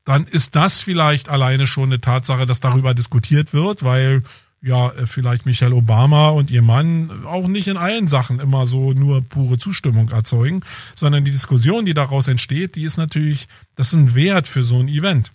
dann ist das vielleicht alleine schon eine Tatsache, dass darüber diskutiert wird, weil ja äh, vielleicht Michelle Obama und ihr Mann auch nicht in allen Sachen immer so nur pure Zustimmung erzeugen, sondern die Diskussion, die daraus entsteht, die ist natürlich, das ist ein Wert für so ein Event.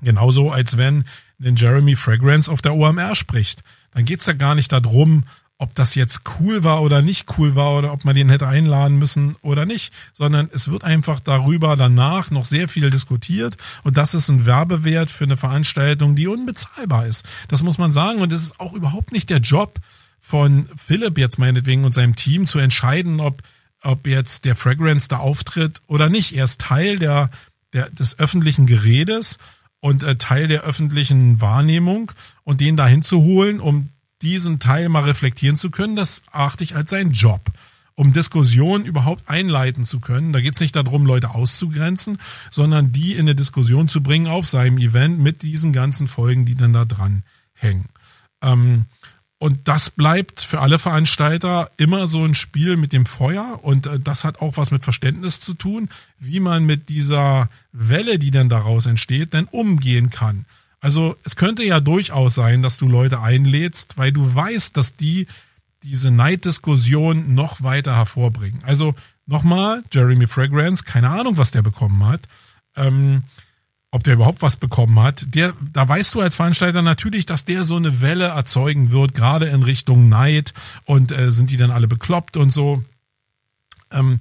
Genauso als wenn ein Jeremy Fragrance auf der OMR spricht. Dann geht's ja gar nicht darum, ob das jetzt cool war oder nicht cool war oder ob man den hätte einladen müssen oder nicht, sondern es wird einfach darüber danach noch sehr viel diskutiert und das ist ein Werbewert für eine Veranstaltung, die unbezahlbar ist. Das muss man sagen und es ist auch überhaupt nicht der Job von Philipp jetzt meinetwegen und seinem Team zu entscheiden, ob ob jetzt der Fragrance da auftritt oder nicht. Er ist Teil der, der des öffentlichen Geredes und äh, Teil der öffentlichen Wahrnehmung und den dahin zu holen, um diesen Teil mal reflektieren zu können, das achte ich als seinen Job. Um Diskussionen überhaupt einleiten zu können. Da geht es nicht darum, Leute auszugrenzen, sondern die in eine Diskussion zu bringen auf seinem Event mit diesen ganzen Folgen, die dann da dran hängen. Ähm, und das bleibt für alle Veranstalter immer so ein Spiel mit dem Feuer. Und äh, das hat auch was mit Verständnis zu tun, wie man mit dieser Welle, die dann daraus entsteht, denn umgehen kann. Also es könnte ja durchaus sein, dass du Leute einlädst, weil du weißt, dass die diese Neiddiskussion noch weiter hervorbringen. Also nochmal, Jeremy Fragrance, keine Ahnung, was der bekommen hat. ähm, ob der überhaupt was bekommen hat, der, da weißt du als Veranstalter natürlich, dass der so eine Welle erzeugen wird, gerade in Richtung Neid und äh, sind die dann alle bekloppt und so. Ähm,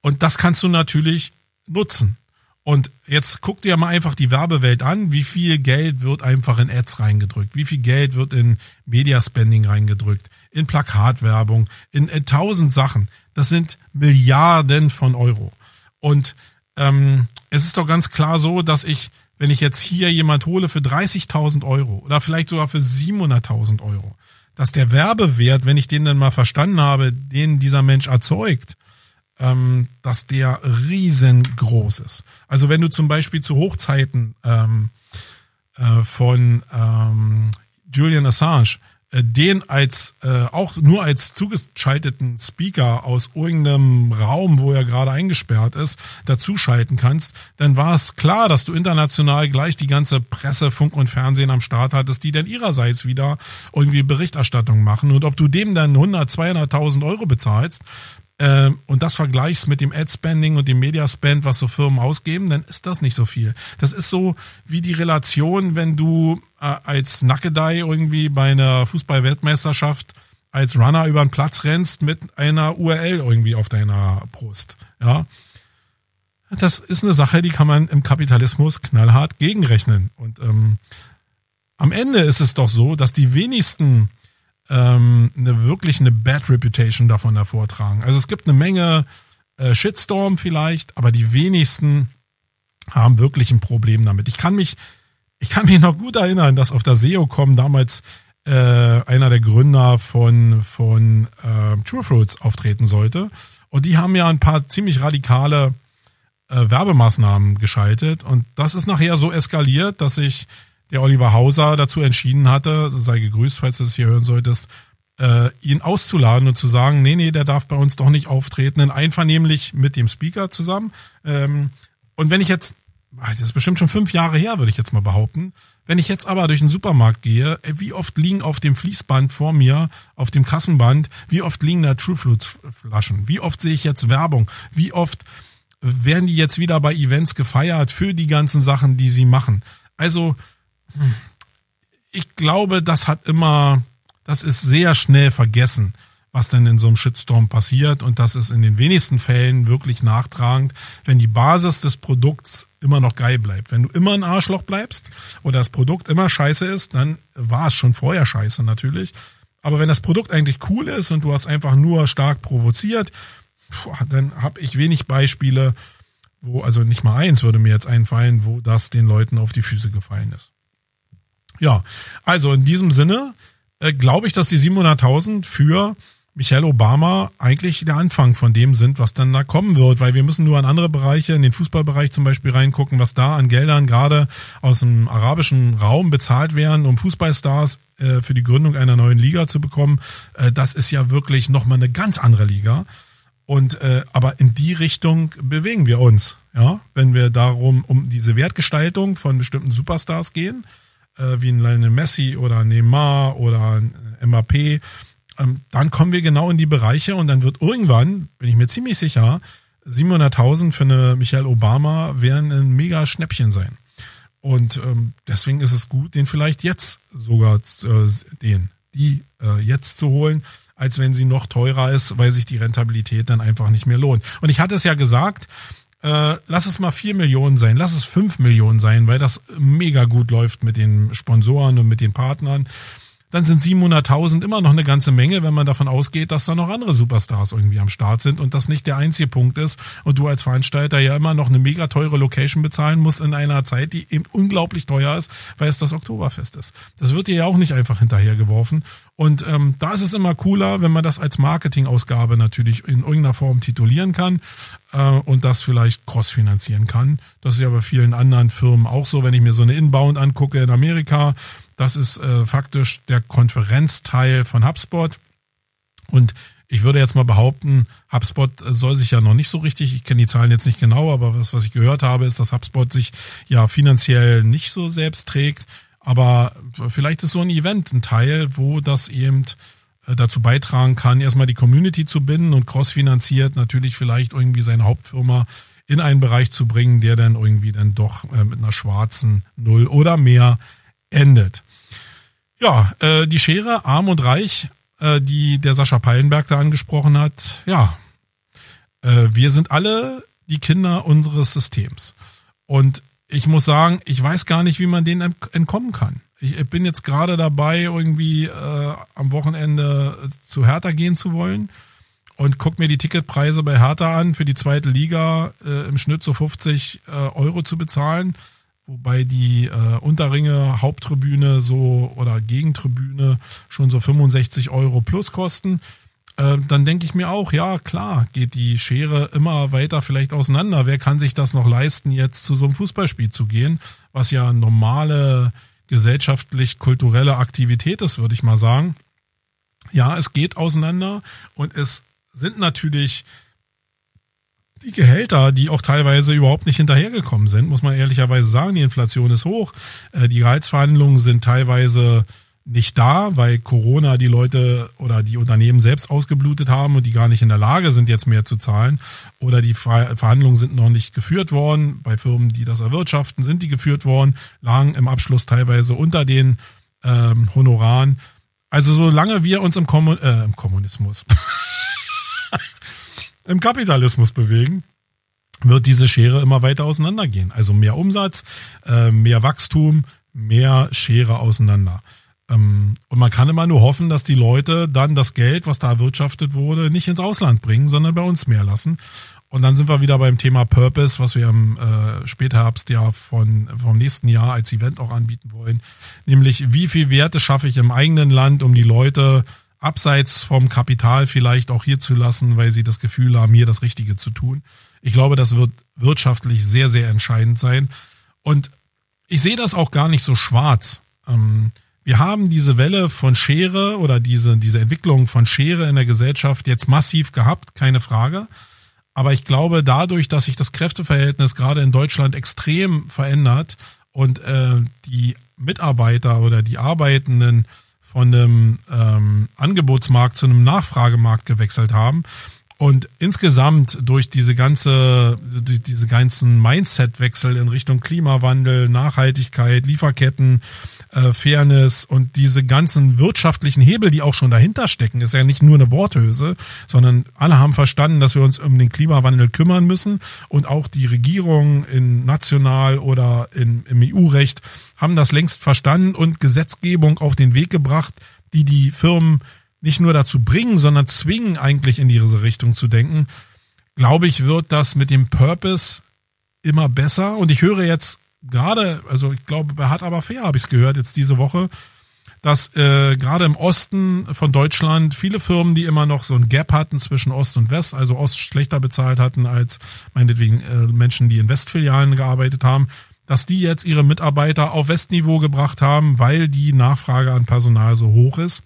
und das kannst du natürlich nutzen. Und jetzt guck dir mal einfach die Werbewelt an, wie viel Geld wird einfach in Ads reingedrückt, wie viel Geld wird in Mediaspending reingedrückt, in Plakatwerbung, in, tausend Sachen. Das sind Milliarden von Euro. Und ähm, es ist doch ganz klar so, dass ich, wenn ich jetzt hier jemand hole für 30.000 Euro oder vielleicht sogar für 700.000 Euro, dass der Werbewert, wenn ich den dann mal verstanden habe, den dieser Mensch erzeugt, ähm, dass der riesengroß ist. Also wenn du zum Beispiel zu Hochzeiten ähm, äh, von ähm, Julian Assange äh, den als äh, auch nur als zugeschalteten Speaker aus irgendeinem Raum, wo er gerade eingesperrt ist, dazuschalten kannst, dann war es klar, dass du international gleich die ganze Presse, Funk und Fernsehen am Start hattest, die dann ihrerseits wieder irgendwie Berichterstattung machen. Und ob du dem dann 100, 200.000 Euro bezahlst, und das vergleichst mit dem Ad-Spending und dem Media-Spend, was so Firmen ausgeben, dann ist das nicht so viel. Das ist so wie die Relation, wenn du äh, als Nackedei irgendwie bei einer Fußball-Weltmeisterschaft als Runner über den Platz rennst mit einer URL irgendwie auf deiner Brust. Ja. Das ist eine Sache, die kann man im Kapitalismus knallhart gegenrechnen. Und ähm, am Ende ist es doch so, dass die wenigsten ähm, eine wirklich eine Bad Reputation davon hervortragen. Also es gibt eine Menge äh, Shitstorm vielleicht, aber die wenigsten haben wirklich ein Problem damit. Ich kann mich, ich kann mich noch gut erinnern, dass auf der SEO-Com damals äh, einer der Gründer von, von äh, True Fruits auftreten sollte. Und die haben ja ein paar ziemlich radikale äh, Werbemaßnahmen geschaltet. Und das ist nachher so eskaliert, dass ich der Oliver Hauser dazu entschieden hatte, sei gegrüßt, falls du es hier hören solltest, äh, ihn auszuladen und zu sagen, nee, nee, der darf bei uns doch nicht auftreten, in einvernehmlich mit dem Speaker zusammen. Ähm, und wenn ich jetzt, das ist bestimmt schon fünf Jahre her, würde ich jetzt mal behaupten, wenn ich jetzt aber durch den Supermarkt gehe, wie oft liegen auf dem Fließband vor mir, auf dem Kassenband, wie oft liegen da True Fruits Flaschen? Wie oft sehe ich jetzt Werbung? Wie oft werden die jetzt wieder bei Events gefeiert für die ganzen Sachen, die sie machen? Also, ich glaube, das hat immer, das ist sehr schnell vergessen, was denn in so einem Shitstorm passiert und das ist in den wenigsten Fällen wirklich nachtragend, wenn die Basis des Produkts immer noch geil bleibt. Wenn du immer ein Arschloch bleibst oder das Produkt immer scheiße ist, dann war es schon vorher scheiße natürlich. Aber wenn das Produkt eigentlich cool ist und du hast einfach nur stark provoziert, dann habe ich wenig Beispiele, wo, also nicht mal eins würde mir jetzt einfallen, wo das den Leuten auf die Füße gefallen ist. Ja, also in diesem Sinne äh, glaube ich, dass die 700.000 für Michelle Obama eigentlich der Anfang von dem sind, was dann da kommen wird, weil wir müssen nur an andere Bereiche, in den Fußballbereich zum Beispiel reingucken, was da an Geldern gerade aus dem arabischen Raum bezahlt werden, um Fußballstars äh, für die Gründung einer neuen Liga zu bekommen. Äh, das ist ja wirklich nochmal eine ganz andere Liga. Und äh, aber in die Richtung bewegen wir uns, ja, wenn wir darum um diese Wertgestaltung von bestimmten Superstars gehen äh, wie ein Lionel Messi oder Neymar oder ein Mbappé, ähm, dann kommen wir genau in die Bereiche und dann wird irgendwann, bin ich mir ziemlich sicher, 700.000 für eine Michelle Obama werden ein mega Schnäppchen sein. Und ähm, deswegen ist es gut, den vielleicht jetzt sogar äh, den, die äh, jetzt zu holen, als wenn sie noch teurer ist, weil sich die Rentabilität dann einfach nicht mehr lohnt. Und ich hatte es ja gesagt, äh, lass es mal vier Millionen sein, lass es fünf Millionen sein, weil das mega gut läuft mit den Sponsoren und mit den Partnern dann sind 700.000 immer noch eine ganze Menge, wenn man davon ausgeht, dass da noch andere Superstars irgendwie am Start sind und das nicht der einzige Punkt ist und du als Veranstalter ja immer noch eine mega teure Location bezahlen musst in einer Zeit, die eben unglaublich teuer ist, weil es das Oktoberfest ist. Das wird dir ja auch nicht einfach hinterhergeworfen und ähm, da ist es immer cooler, wenn man das als Marketingausgabe natürlich in irgendeiner Form titulieren kann äh, und das vielleicht cross-finanzieren kann. Das ist ja bei vielen anderen Firmen auch so, wenn ich mir so eine Inbound angucke in Amerika, das ist äh, faktisch der Konferenzteil von HubSpot. Und ich würde jetzt mal behaupten, HubSpot soll sich ja noch nicht so richtig, ich kenne die Zahlen jetzt nicht genau, aber was, was ich gehört habe, ist, dass HubSpot sich ja finanziell nicht so selbst trägt. Aber vielleicht ist so ein Event ein Teil, wo das eben äh, dazu beitragen kann, erstmal die Community zu binden und crossfinanziert natürlich vielleicht irgendwie seine Hauptfirma in einen Bereich zu bringen, der dann irgendwie dann doch äh, mit einer schwarzen Null oder mehr endet. Ja, äh, die Schere, arm und reich, äh, die der Sascha Pallenberg da angesprochen hat, ja, äh, wir sind alle die Kinder unseres Systems. Und ich muss sagen, ich weiß gar nicht, wie man denen entkommen kann. Ich bin jetzt gerade dabei, irgendwie äh, am Wochenende zu Hertha gehen zu wollen und guck mir die Ticketpreise bei Hertha an, für die zweite Liga äh, im Schnitt so 50 äh, Euro zu bezahlen, wobei die äh, Unterringe Haupttribüne so oder Gegentribüne schon so 65 Euro plus kosten. Äh, dann denke ich mir auch, ja klar, geht die Schere immer weiter vielleicht auseinander. Wer kann sich das noch leisten, jetzt zu so einem Fußballspiel zu gehen, was ja normale gesellschaftlich-kulturelle Aktivität ist, würde ich mal sagen. Ja, es geht auseinander und es sind natürlich die Gehälter, die auch teilweise überhaupt nicht hinterhergekommen sind, muss man ehrlicherweise sagen. Die Inflation ist hoch. Äh, die Gehaltsverhandlungen sind teilweise nicht da, weil Corona die Leute oder die Unternehmen selbst ausgeblutet haben und die gar nicht in der Lage sind, jetzt mehr zu zahlen. Oder die Verhandlungen sind noch nicht geführt worden. Bei Firmen, die das erwirtschaften, sind die geführt worden, lagen im Abschluss teilweise unter den ähm, Honoraren. Also solange wir uns im, Kommun äh, im Kommunismus, im Kapitalismus bewegen, wird diese Schere immer weiter auseinandergehen. Also mehr Umsatz, äh, mehr Wachstum, mehr Schere auseinander. Ähm, und man kann immer nur hoffen, dass die Leute dann das Geld, was da erwirtschaftet wurde, nicht ins Ausland bringen, sondern bei uns mehr lassen. Und dann sind wir wieder beim Thema Purpose, was wir im äh, Spätherbst ja von, vom nächsten Jahr als Event auch anbieten wollen. Nämlich, wie viel Werte schaffe ich im eigenen Land, um die Leute abseits vom Kapital vielleicht auch hier zu lassen, weil sie das Gefühl haben, hier das Richtige zu tun. Ich glaube, das wird wirtschaftlich sehr, sehr entscheidend sein. Und ich sehe das auch gar nicht so schwarz. Ähm, wir haben diese Welle von Schere oder diese, diese Entwicklung von Schere in der Gesellschaft jetzt massiv gehabt, keine Frage. Aber ich glaube, dadurch, dass sich das Kräfteverhältnis gerade in Deutschland extrem verändert und äh, die Mitarbeiter oder die Arbeitenden von einem ähm, Angebotsmarkt zu einem Nachfragemarkt gewechselt haben und insgesamt durch diese ganze, durch diese ganzen Mindset-Wechsel in Richtung Klimawandel, Nachhaltigkeit, Lieferketten, äh, Fairness und diese ganzen wirtschaftlichen Hebel, die auch schon dahinter stecken, ist ja nicht nur eine Worthülse, sondern alle haben verstanden, dass wir uns um den Klimawandel kümmern müssen. Und auch die Regierung in national oder in, im EU-Recht haben das längst verstanden und Gesetzgebung auf den Weg gebracht, die die Firmen nicht nur dazu bringen, sondern zwingen eigentlich in diese Richtung zu denken. Glaube ich, wird das mit dem Purpose immer besser. Und ich höre jetzt gerade, also ich glaube, bei Hart aber fair habe ich es gehört jetzt diese Woche, dass äh, gerade im Osten von Deutschland viele Firmen, die immer noch so ein Gap hatten zwischen Ost und West, also Ost schlechter bezahlt hatten als meinetwegen äh, Menschen, die in Westfilialen gearbeitet haben, dass die jetzt ihre Mitarbeiter auf Westniveau gebracht haben, weil die Nachfrage an Personal so hoch ist.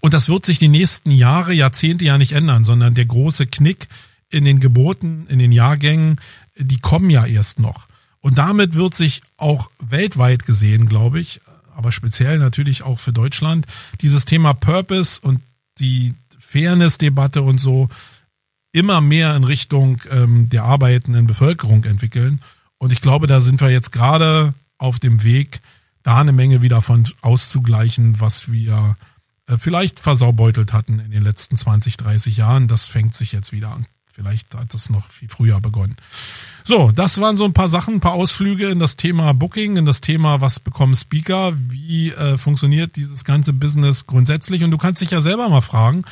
Und das wird sich die nächsten Jahre, Jahrzehnte ja nicht ändern, sondern der große Knick in den Geboten, in den Jahrgängen, die kommen ja erst noch. Und damit wird sich auch weltweit gesehen, glaube ich, aber speziell natürlich auch für Deutschland, dieses Thema Purpose und die Fairness-Debatte und so immer mehr in Richtung ähm, der arbeitenden Bevölkerung entwickeln. Und ich glaube, da sind wir jetzt gerade auf dem Weg, da eine Menge wieder von auszugleichen, was wir vielleicht versaubeutelt hatten in den letzten 20, 30 Jahren. Das fängt sich jetzt wieder an. Vielleicht hat es noch viel früher begonnen. So, das waren so ein paar Sachen, ein paar Ausflüge in das Thema Booking, in das Thema, was bekommen Speaker, wie äh, funktioniert dieses ganze Business grundsätzlich. Und du kannst dich ja selber mal fragen,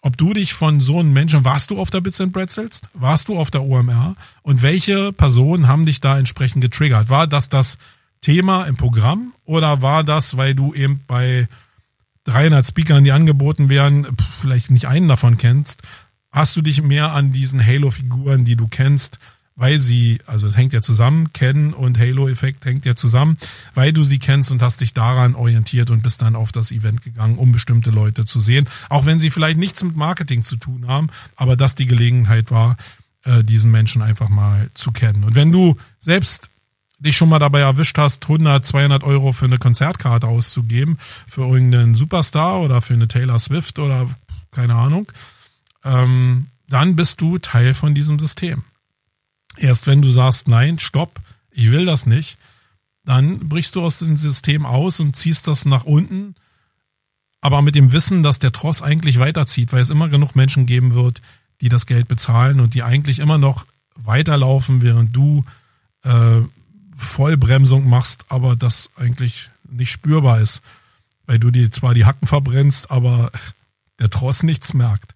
ob du dich von so einem Menschen, warst du auf der Bits and Pretzels? Warst du auf der OMR? Und welche Personen haben dich da entsprechend getriggert? War das das Thema im Programm oder war das, weil du eben bei 300 Speakern, die angeboten werden, vielleicht nicht einen davon kennst, hast du dich mehr an diesen Halo-Figuren, die du kennst, weil sie, also es hängt ja zusammen, Ken und Halo-Effekt hängt ja zusammen, weil du sie kennst und hast dich daran orientiert und bist dann auf das Event gegangen, um bestimmte Leute zu sehen. Auch wenn sie vielleicht nichts mit Marketing zu tun haben, aber das die Gelegenheit war, äh, diesen Menschen einfach mal zu kennen. Und wenn du selbst dich schon mal dabei erwischt hast, 100, 200 Euro für eine Konzertkarte auszugeben, für irgendeinen Superstar oder für eine Taylor Swift oder keine Ahnung, ähm, dann bist du Teil von diesem System. Erst wenn du sagst, nein, stopp, ich will das nicht, dann brichst du aus dem System aus und ziehst das nach unten, aber mit dem Wissen, dass der Tross eigentlich weiterzieht, weil es immer genug Menschen geben wird, die das Geld bezahlen und die eigentlich immer noch weiterlaufen, während du äh, Vollbremsung machst, aber das eigentlich nicht spürbar ist, weil du dir zwar die Hacken verbrennst, aber der Tross nichts merkt.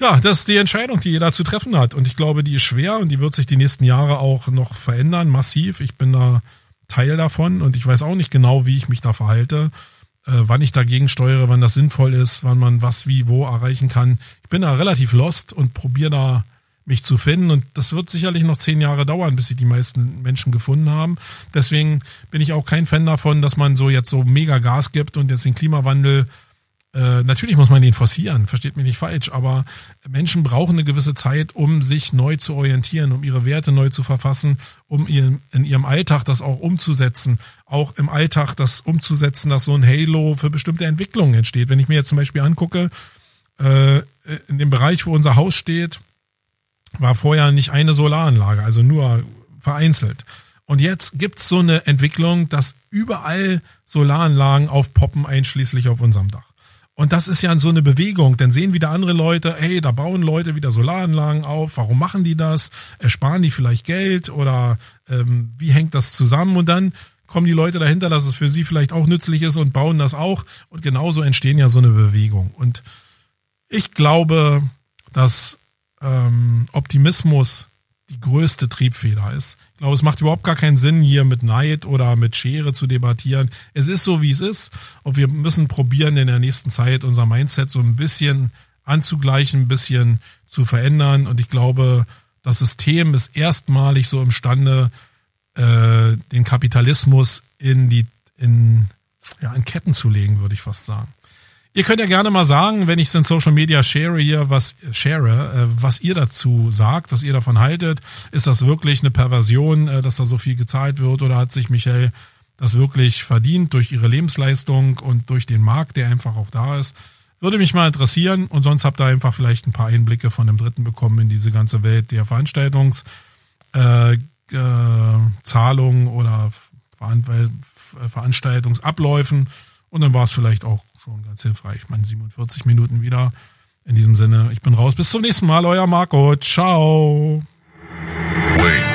Ja, das ist die Entscheidung, die jeder zu treffen hat. Und ich glaube, die ist schwer und die wird sich die nächsten Jahre auch noch verändern, massiv. Ich bin da Teil davon und ich weiß auch nicht genau, wie ich mich da verhalte, äh, wann ich dagegen steuere, wann das sinnvoll ist, wann man was wie wo erreichen kann. Ich bin da relativ lost und probiere da mich zu finden. Und das wird sicherlich noch zehn Jahre dauern, bis sie die meisten Menschen gefunden haben. Deswegen bin ich auch kein Fan davon, dass man so jetzt so mega Gas gibt und jetzt den Klimawandel äh, natürlich muss man den forcieren, versteht mich nicht falsch, aber Menschen brauchen eine gewisse Zeit, um sich neu zu orientieren, um ihre Werte neu zu verfassen, um in ihrem Alltag das auch umzusetzen, auch im Alltag das umzusetzen, dass so ein Halo für bestimmte Entwicklungen entsteht. Wenn ich mir jetzt zum Beispiel angucke, äh, in dem Bereich, wo unser Haus steht, war vorher nicht eine Solaranlage, also nur vereinzelt. Und jetzt gibt's so eine Entwicklung, dass überall Solaranlagen aufpoppen, einschließlich auf unserem Dach. Und das ist ja so eine Bewegung. Dann sehen wieder andere Leute, hey, da bauen Leute wieder Solaranlagen auf. Warum machen die das? Ersparen die vielleicht Geld oder ähm, wie hängt das zusammen? Und dann kommen die Leute dahinter, dass es für sie vielleicht auch nützlich ist und bauen das auch. Und genauso entstehen ja so eine Bewegung. Und ich glaube, dass ähm, Optimismus die größte Triebfeder ist. Ich glaube, es macht überhaupt gar keinen Sinn, hier mit Neid oder mit Schere zu debattieren. Es ist so, wie es ist. Und wir müssen probieren, in der nächsten Zeit unser Mindset so ein bisschen anzugleichen, ein bisschen zu verändern. Und ich glaube, das System ist erstmalig so imstande, äh, den Kapitalismus in die, in, ja, in Ketten zu legen, würde ich fast sagen. Ihr könnt ja gerne mal sagen, wenn ich es in Social Media share hier, was share, äh, was ihr dazu sagt, was ihr davon haltet. Ist das wirklich eine Perversion, äh, dass da so viel gezahlt wird oder hat sich Michelle das wirklich verdient durch ihre Lebensleistung und durch den Markt, der einfach auch da ist? Würde mich mal interessieren und sonst habt ihr einfach vielleicht ein paar Einblicke von dem Dritten bekommen in diese ganze Welt der Veranstaltungszahlungen äh, äh, oder Veranstaltungsabläufen und dann war es vielleicht auch schon ganz hilfreich. Ich meine, 47 Minuten wieder. In diesem Sinne, ich bin raus. Bis zum nächsten Mal, euer Marco. Ciao. Wait.